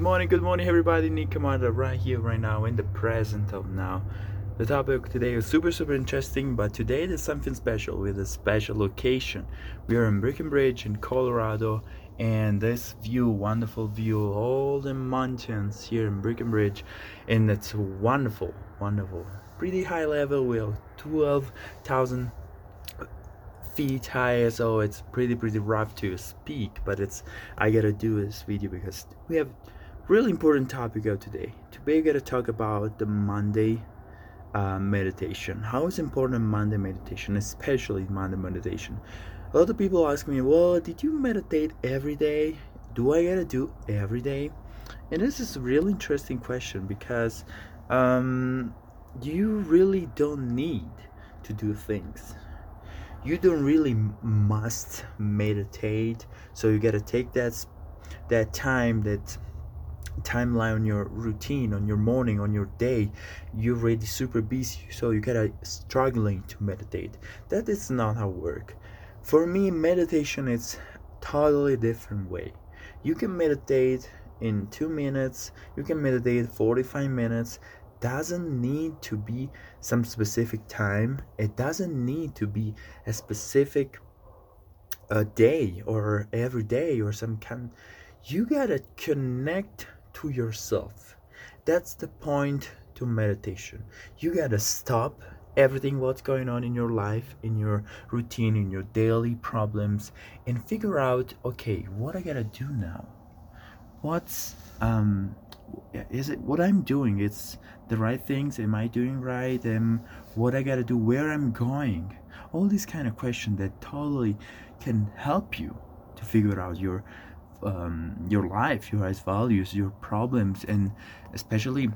Good morning, good morning, everybody. Nick Camarda right here, right now, in the present of now. The topic today is super, super interesting, but today there's something special with a special location. We are in Breckenridge in Colorado, and this view, wonderful view, all the mountains here in Breckenridge, and it's wonderful, wonderful. Pretty high level, we are 12,000 feet high so it's pretty pretty rough to speak but it's i gotta do this video because we have really important topic of today. Today we gotta talk about the monday uh, meditation. How is important monday meditation especially monday meditation? A lot of people ask me well did you meditate every day? Do i gotta do every day? And this is a really interesting question because um, you really don't need to do things. You don't really must meditate. So you got to take that that time that timeline on your routine on your morning on your day you're already super busy so you gotta struggling to meditate. That is not how work. For me meditation is totally different way. You can meditate in two minutes you can meditate 45 minutes doesn't need to be some specific time it doesn't need to be a specific a day or every day or some kind. You gotta connect to yourself. That's the point to meditation. You gotta stop everything what's going on in your life in your routine in your daily problems and figure out okay what i gotta do now? What's um is it what i'm doing it's the right things am i doing right what i gotta do where i'm going? All these kind of questions that totally can help you to figure out your um, your life your values your problems and especially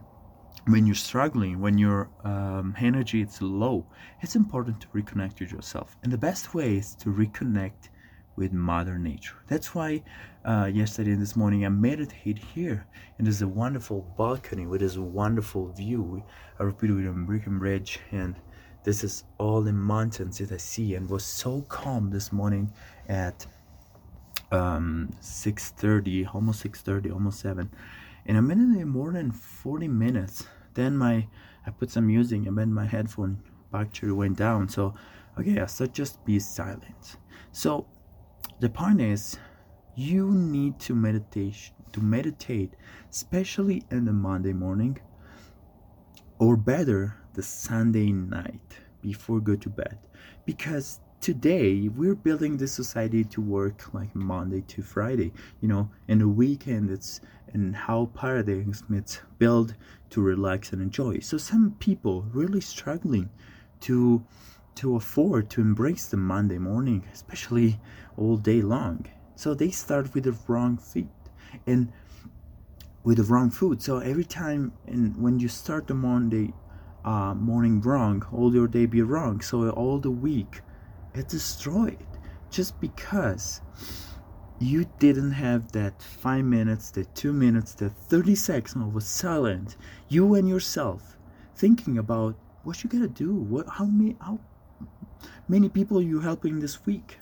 when you're struggling when your um, energy is low it's important to reconnect with yourself and the best way is to reconnect with Mother Nature. That's why uh, yesterday and this morning I meditate here, and there's a wonderful balcony with this wonderful view. I repeated with a Breckenridge, and this is all the mountains that I see, and was so calm this morning at um 6:30, almost 6:30, almost 7. And I'm in there more than 40 minutes. Then my I put some music, and then my headphone battery went down. So okay, I said just be silent. So the point is you need to meditate to meditate especially in the monday morning or better the sunday night before go to bed because today we're building this society to work like monday to friday you know in the weekend it's and how paradigms it's built to relax and enjoy so some people really struggling to to afford to embrace the Monday morning, especially all day long. So they start with the wrong feet and with the wrong food. So every time and when you start the Monday uh, morning wrong, all your day be wrong. So all the week it's destroyed just because you didn't have that five minutes, the two minutes, the 30 seconds of silence, you and yourself thinking about what you gotta do, what how many how many people you helping this week?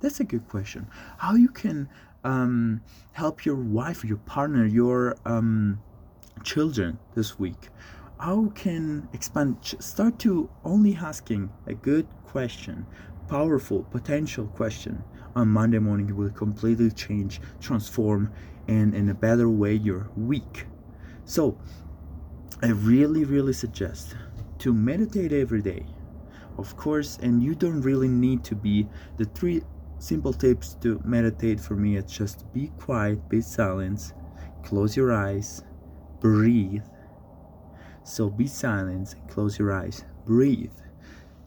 That's a good question. How you can um, help your wife, your partner, your um, children this week? How can expand? Start to only asking a good question, powerful potential question on Monday morning will completely change, transform, and in a better way your week. So, I really, really suggest to meditate every day. Of course and you don't really need to be. The three simple tips to meditate for me it's just be quiet be silent close your eyes breathe. So be silent close your eyes breathe.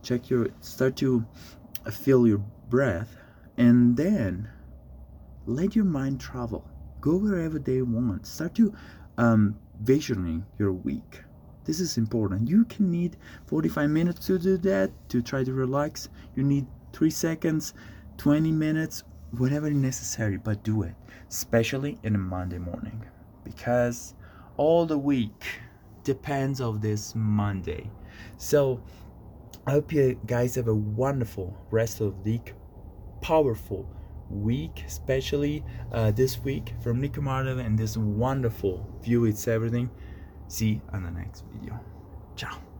Check your start to feel your breath and then let your mind travel. Go wherever they want. Start to um, visioning your week. This is important. You can need 45 minutes to do that to try to relax. You need 3 seconds 20 minutes whatever necessary but do it especially in a monday morning because all the week depends of this monday. So i hope you guys have a wonderful rest of the week powerful week, especially uh, this week from Nico and this wonderful view. It's everything. See you on the next video. Ciao.